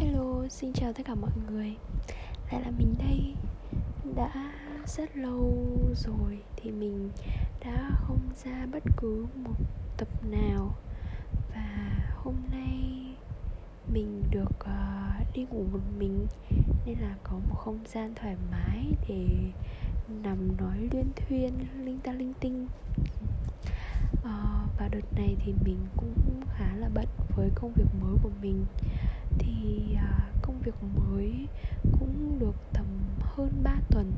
Hello, xin chào tất cả mọi người. Lại là mình đây. Đã rất lâu rồi thì mình đã không ra bất cứ một tập nào. Và hôm nay mình được uh, đi ngủ một mình Nên là có một không gian thoải mái để nằm nói luyên thuyên linh ta linh tinh. Uh, Và đợt này thì mình cũng khá là bận với công việc mới của mình thì à, công việc mới cũng được tầm hơn 3 tuần.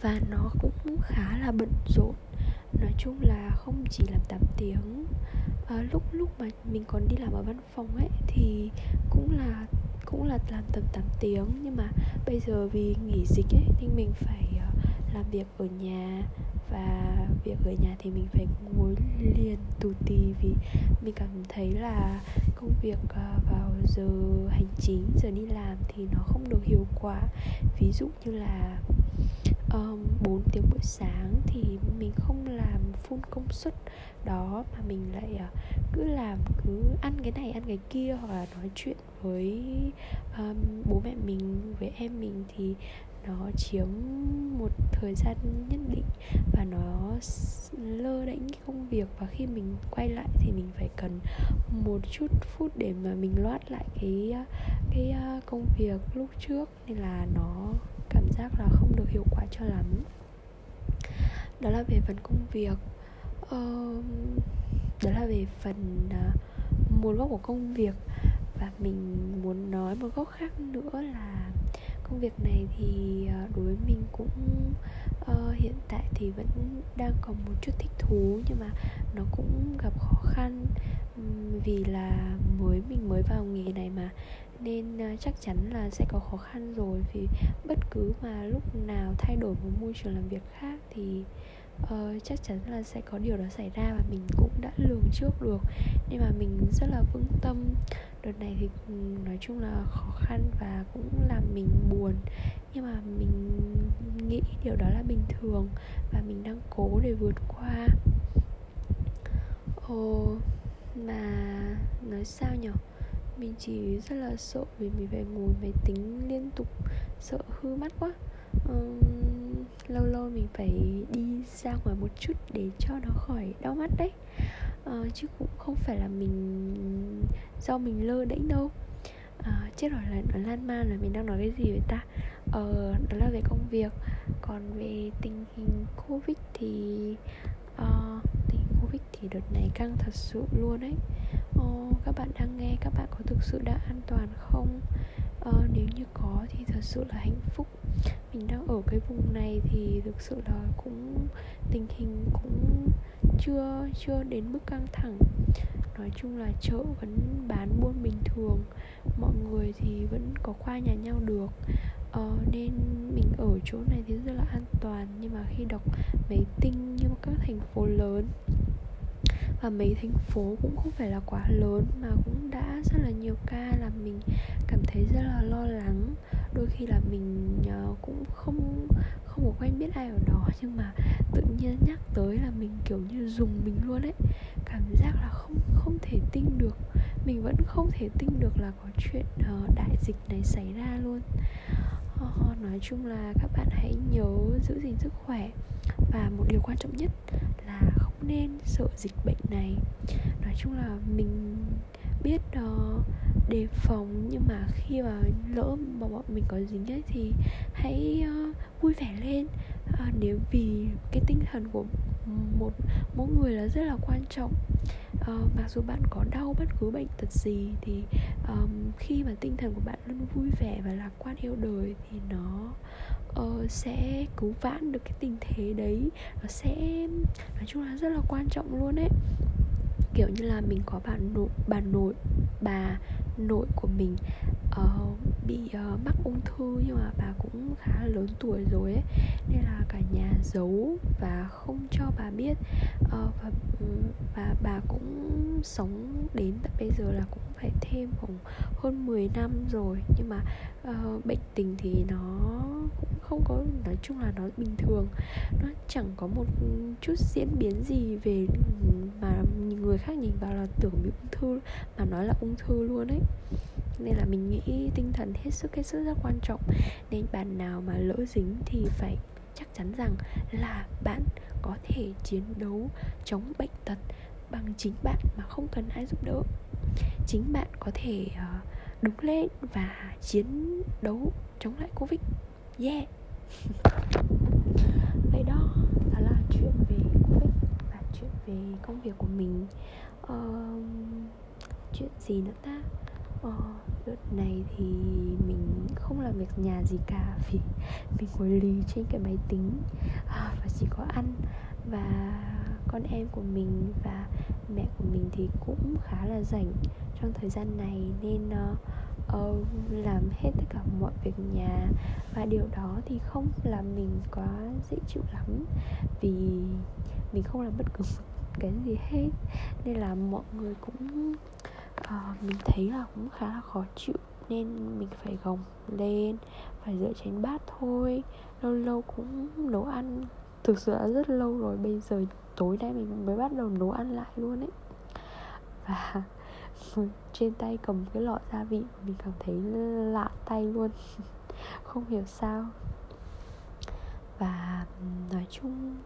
Và nó cũng khá là bận rộn. Nói chung là không chỉ làm 8 tiếng à, lúc lúc mà mình còn đi làm ở văn phòng ấy thì cũng là cũng là làm tầm 8 tiếng. Nhưng mà bây giờ vì nghỉ dịch ấy nên mình phải làm việc ở nhà. Và việc ở nhà thì mình phải ngồi liền tù tì vì mình cảm thấy là công việc à, vào giờ hành chính giờ đi làm thì nó không được hiệu quả. Ví dụ như là um, 4 tiếng buổi sáng thì mình không làm full công suất đó mà mình lại uh, cứ làm cứ ăn cái này ăn cái kia hoặc là nói chuyện với um, bố mẹ mình với em mình thì nó chiếm một thời gian nhất định và nó lơ đánh cái công việc. Và khi mình quay lại thì mình phải cần một chút phút để mà mình loát lại cái cái à, công việc lúc trước. Nên là nó cảm giác là không được hiệu quả cho lắm. Đó là về phần công việc. Ờ, đó là về phần à, một góc của công việc. Và mình muốn nói một góc khác nữa là công việc này thì ờ, đối với mình cũng uh, hiện tại thì vẫn đang còn một chút thích thú nhưng mà nó cũng gặp khó khăn vì là mới mình mới vào nghề này mà. Nên ờ, chắc chắn là sẽ có khó khăn rồi vì bất cứ mà lúc nào thay đổi một môi trường làm việc khác thì uh, chắc chắn là sẽ có điều đó xảy ra và mình cũng đã lường trước được. Nên mà mình rất là vững tâm đợt này thì ừ, nói chung là khó khăn và cũng làm mình buồn. Nhưng mà mình nghĩ điều đó là bình thường và mình đang cố để vượt qua. Ồ mà nói sao nhở? Mình chỉ rất là sợ vì mình phải ngồi máy tính liên tục sợ hư mắt quá. Uhm, lâu lâu mình phải đi ra ngoài một chút để cho nó khỏi đau mắt đấy. Uh, chứ cũng không phải là mình do mình lơ đễnh đâu. À, chết rồi là nó lan man là mình đang nói cái gì vậy ta? Ờ, đó là về công việc. Còn về tình hình covid thì uh, tình hình covid thì đợt này căng thật sự luôn đấy uh, ờ, các bạn đang nghe các bạn có thực sự đã an toàn không? Uh, nếu như có thì thật sự là hạnh phúc. Mình đang ở cái vùng này thì thực sự là cũng tình hình cũng chưa chưa đến mức căng thẳng. Nói chung là chợ vẫn bán buôn bình thường mọi người thì vẫn có qua nhà nhau được. Ờ, nên mình ở chỗ này thì rất là an toàn nhưng mà khi đọc mấy tin như các thành phố lớn và mấy thành phố cũng không phải là quá lớn mà cũng đã rất là nhiều ca làm mình cảm thấy rất là lo lắng đôi khi là mình ờ, cũng không không có quen biết ai ở đó nhưng mà tự nhiên nhắc tới là mình kiểu như dùng mình luôn ấy. Cảm giác là không không thể tin được. Mình vẫn không thể tin được là có chuyện ờ, đại dịch này xảy ra luôn. Nói chung là các bạn hãy nhớ giữ gìn sức khỏe. Và một điều quan trọng nhất là không nên sợ dịch bệnh này. Nói chung là mình biết uh, đề phòng nhưng mà khi mà lỡ mà bọn mình có dính ấy thì hãy uh, vui vẻ lên. Uh, nếu vì cái tinh thần của một mỗi người là rất là quan trọng. Uh, mặc dù bạn có đau bất cứ bệnh tật gì thì um, khi mà tinh thần của bạn luôn vui vẻ và lạc quan yêu đời thì nó uh, sẽ cứu vãn được cái tình thế đấy. Nó sẽ nói chung là rất là quan trọng luôn đấy kiểu như là mình có bà nội bà nội bà nội của mình uh, bị uh, mắc ung thư nhưng mà bà cũng khá lớn tuổi rồi ấy. Nên là cả nhà giấu và không cho bà biết. Uh, và ừ, và bà cũng sống đến tận bây giờ là cũng phải thêm khoảng hơn 10 năm rồi. Nhưng mà uh, bệnh tình thì nó cũng không có nói chung là nó bình thường. Nó chẳng có một chút diễn biến gì về mà người khác nhìn vào là tưởng bị ung thư mà nói là ung thư luôn ấy. Nên là mình nghĩ tinh thần hết sức hết sức rất quan trọng. Nên bạn nào mà lỡ dính thì phải chắc chắn rằng là bạn có thể chiến đấu chống bệnh tật bằng chính bạn mà không cần ai giúp đỡ. Chính bạn có thể uh, đứng lên và chiến đấu chống lại covid. Yeah. Vậy đó đó là chuyện về covid và chuyện về công việc của mình. Uh, chuyện gì nữa ta? Uh, đợt này thì mình không làm việc nhà gì cả vì mình ngồi lì trên cái máy tính. À, và chỉ có ăn. Và con em của mình và mẹ của mình thì cũng khá là rảnh trong thời gian này nên uh, uh, làm hết tất cả mọi việc nhà. Và điều đó thì không làm mình quá dễ chịu lắm vì mình không làm bất cứ cái gì hết. Nên là mọi người cũng uh, mình thấy là cũng khá là khó chịu nên mình phải gồng lên phải rửa chén bát thôi. Lâu lâu cũng nấu ăn thực sự là rất lâu rồi bây giờ tối nay mình mới bắt đầu nấu ăn lại luôn ấy. Và trên tay cầm cái lọ gia vị mình cảm thấy lạ tay luôn không hiểu sao. Và nói chung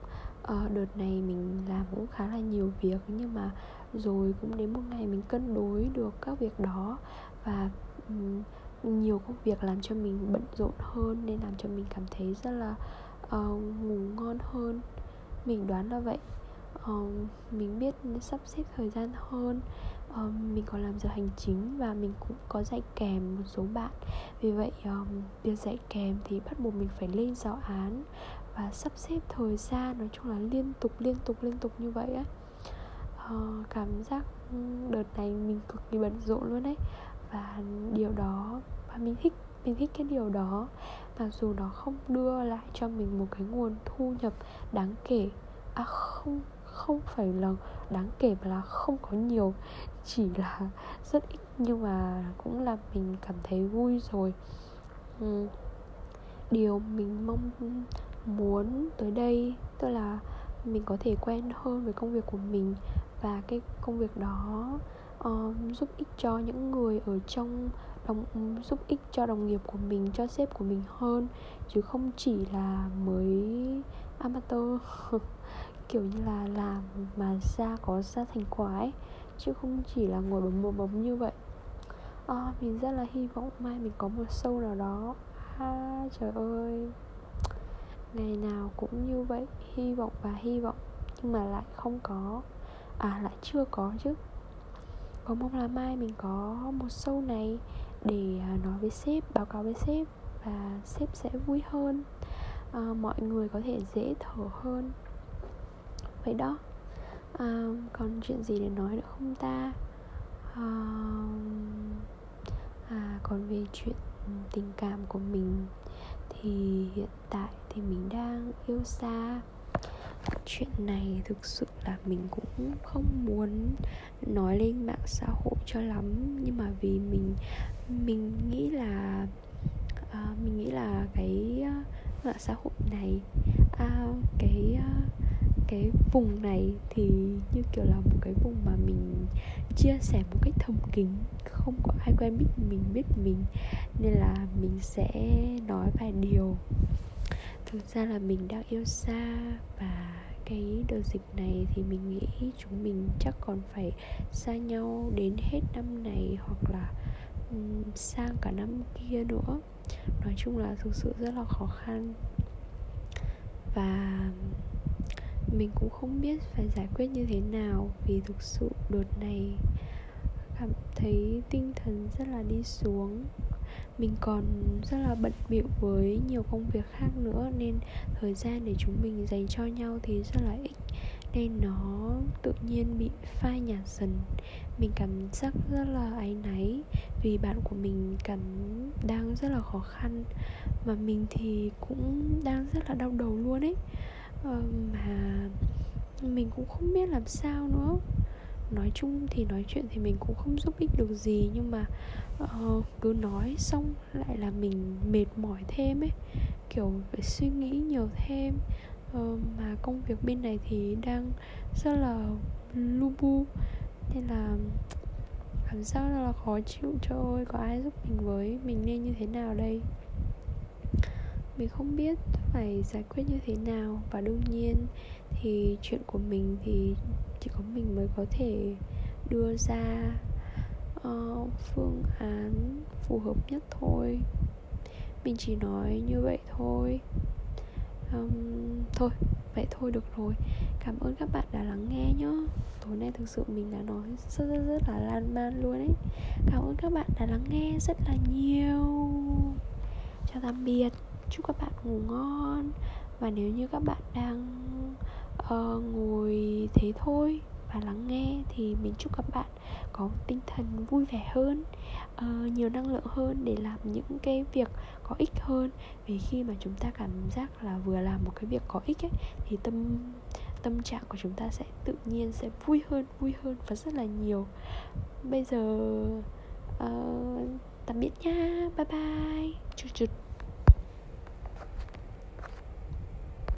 uh, đợt này mình làm cũng khá là nhiều việc nhưng mà rồi cũng đến một ngày mình cân đối được các việc đó và um, nhiều công việc làm cho mình bận rộn hơn nên làm cho mình cảm thấy rất là uh, ngủ ngon hơn. Mình đoán là vậy. Uh, mình biết sắp xếp thời gian hơn. Uh, mình còn làm giờ hành chính và mình cũng có dạy kèm một số bạn. Vì vậy um, việc dạy kèm thì bắt buộc mình phải lên giáo án và sắp xếp thời gian nói chung là liên tục liên tục liên tục như vậy á. Uh, cảm giác đợt này mình cực kỳ bận rộn luôn đấy và điều đó và mình thích mình thích cái điều đó. Mặc dù nó không đưa lại cho mình một cái nguồn thu nhập đáng kể. À không không phải là đáng kể mà là không có nhiều. Chỉ là rất ít nhưng mà cũng làm mình cảm thấy vui rồi. Ừ. điều mình mong muốn tới đây tức là mình có thể quen hơn với công việc của mình và cái công việc đó um, giúp ích cho những người ở trong đồng giúp ích cho đồng nghiệp của mình cho sếp của mình hơn chứ không chỉ là mới amateur. Kiểu như là làm mà ra có ra thành quả ấy chứ không chỉ là ngồi bấm bấm bấm như vậy. À, mình rất là hy vọng mai mình có một show nào đó. À, trời ơi ngày nào cũng như vậy hy vọng và hy vọng nhưng mà lại không có. À lại chưa có chứ. Có mong là mai mình có một show này để à, nói với sếp báo cáo với sếp và sếp sẽ vui hơn. À, mọi người có thể dễ thở hơn. Vậy đó. À, còn chuyện gì để nói nữa không ta? À, à còn về chuyện tình cảm của mình thì hiện tại thì mình đang yêu xa. Chuyện này thực sự là mình cũng không muốn nói lên mạng xã hội cho lắm. Nhưng mà vì mình mình nghĩ là à, mình nghĩ là cái à, mạng xã hội này à, cái à, cái vùng này thì như kiểu là một cái vùng mà mình chia sẻ một cách thầm kín không có ai quen biết mình biết mình. Nên là mình sẽ nói vài điều thực ra là mình đang yêu xa và cái đợt dịch này thì mình nghĩ chúng mình chắc còn phải xa nhau đến hết năm này hoặc là um, sang cả năm kia nữa. Nói chung là thực sự rất là khó khăn. Và mình cũng không biết phải giải quyết như thế nào vì thực sự đợt này cảm thấy tinh thần rất là đi xuống mình còn rất là bận bịu với nhiều công việc khác nữa nên thời gian để chúng mình dành cho nhau thì rất là ít. Nên nó tự nhiên bị phai nhạt dần. Mình cảm giác rất là áy náy vì bạn của mình cảm đang rất là khó khăn. Mà mình thì cũng đang rất là đau đầu luôn ấy. Ờ, mà mình cũng không biết làm sao nữa nói chung thì nói chuyện thì mình cũng không giúp ích được gì nhưng mà uh, cứ nói xong lại là mình mệt mỏi thêm ấy. Kiểu phải suy nghĩ nhiều thêm. Uh, mà công việc bên này thì đang rất là lu bu nên là cảm giác rất là khó chịu. Trời ơi có ai giúp mình với? Mình nên như thế nào đây? Mình không biết phải giải quyết như thế nào. Và đương nhiên thì chuyện của mình thì chỉ có mình mới có thể đưa ra uh, phương án phù hợp nhất thôi. Mình chỉ nói như vậy thôi. Um, thôi vậy thôi được rồi. Cảm ơn các bạn đã lắng nghe nhá. Tối nay thực sự mình đã nói rất rất rất là lan man luôn ấy. Cảm ơn các bạn đã lắng nghe rất là nhiều. Chào tạm biệt chúc các bạn ngủ ngon. Và nếu như các bạn đang uh, ngồi thế thôi và lắng nghe thì mình chúc các bạn có tinh thần vui vẻ hơn uh, nhiều năng lượng hơn để làm những cái việc có ích hơn. Vì khi mà chúng ta cảm giác là vừa làm một cái việc có ích ấy thì tâm tâm trạng của chúng ta sẽ tự nhiên sẽ vui hơn vui hơn và rất là nhiều. Bây giờ uh, tạm biệt nha. Bye bye. Chụt chụt.